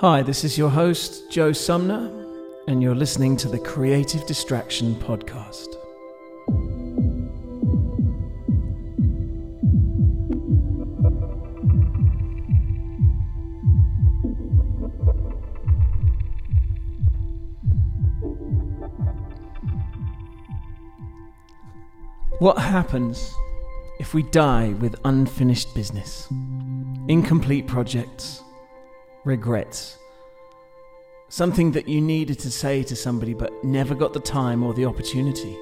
Hi, this is your host, Joe Sumner, and you're listening to the Creative Distraction Podcast. What happens if we die with unfinished business, incomplete projects, regrets? Something that you needed to say to somebody but never got the time or the opportunity.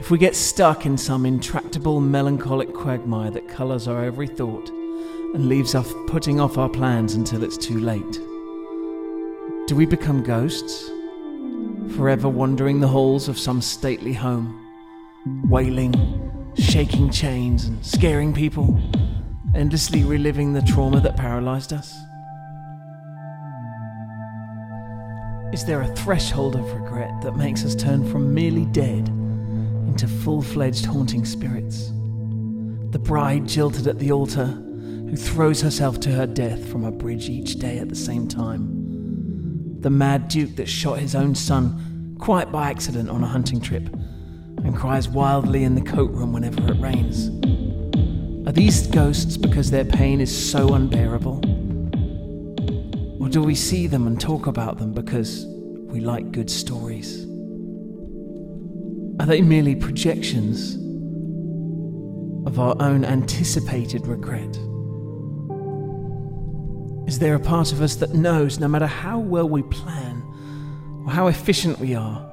If we get stuck in some intractable melancholic quagmire that colours our every thought and leaves us putting off our plans until it's too late, do we become ghosts, forever wandering the halls of some stately home? wailing, shaking chains, and scaring people, endlessly reliving the trauma that paralyzed us? Is there a threshold of regret that makes us turn from merely dead into full fledged haunting spirits? The bride jilted at the altar, who throws herself to her death from a bridge each day at the same time. The mad duke that shot his own son quite by accident on a hunting trip and cries wildly in the coat room whenever it rains. Are these ghosts because their pain is so unbearable? Do we see them and talk about them because we like good stories? Are they merely projections of our own anticipated regret? Is there a part of us that knows no matter how well we plan or how efficient we are,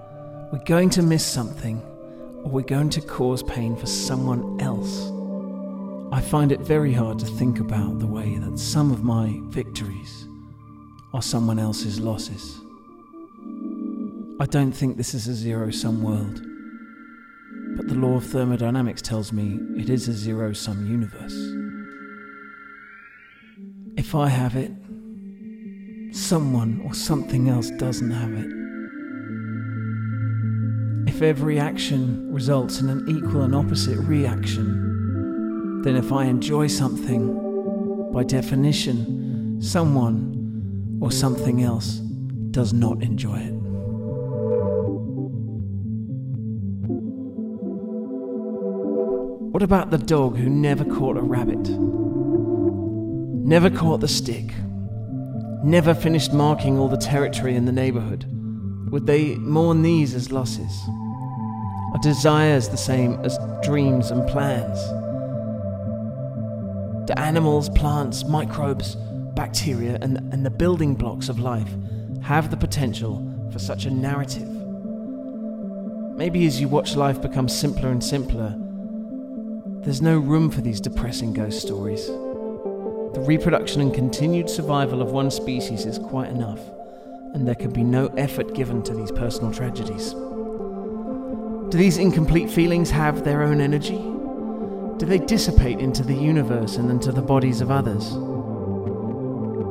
we're going to miss something or we're going to cause pain for someone else. I find it very hard to think about the way that some of my victories are someone else's losses. I don't think this is a zero sum world, but the law of thermodynamics tells me it is a zero sum universe. If I have it, someone or something else doesn't have it. If every action results in an equal and opposite reaction, then if I enjoy something, by definition, someone or something else does not enjoy it. What about the dog who never caught a rabbit? Never caught the stick? Never finished marking all the territory in the neighborhood? Would they mourn these as losses? Are desires the same as dreams and plans? Do animals, plants, microbes, bacteria, and, and the building blocks of life have the potential for such a narrative? Maybe as you watch life become simpler and simpler, there's no room for these depressing ghost stories. The reproduction and continued survival of one species is quite enough, and there can be no effort given to these personal tragedies. Do these incomplete feelings have their own energy? Do they dissipate into the universe and into the bodies of others?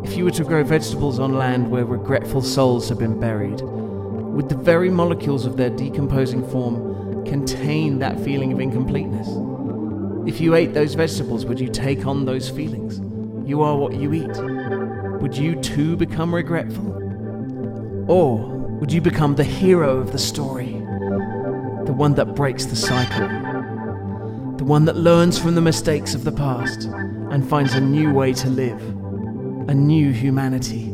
If you were to grow vegetables on land where regretful souls have been buried, would the very molecules of their decomposing form contain that feeling of incompleteness? If you ate those vegetables, would you take on those feelings? You are what you eat. Would you too become regretful? Or would you become the hero of the story? the one that breaks the cycle, the one that learns from the mistakes of the past and finds a new way to live, a new humanity.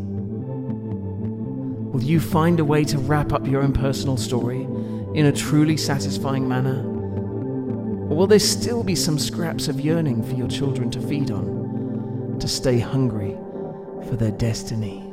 Will you find a way to wrap up your own personal story in a truly satisfying manner? Or will there still be some scraps of yearning for your children to feed on, to stay hungry for their destiny?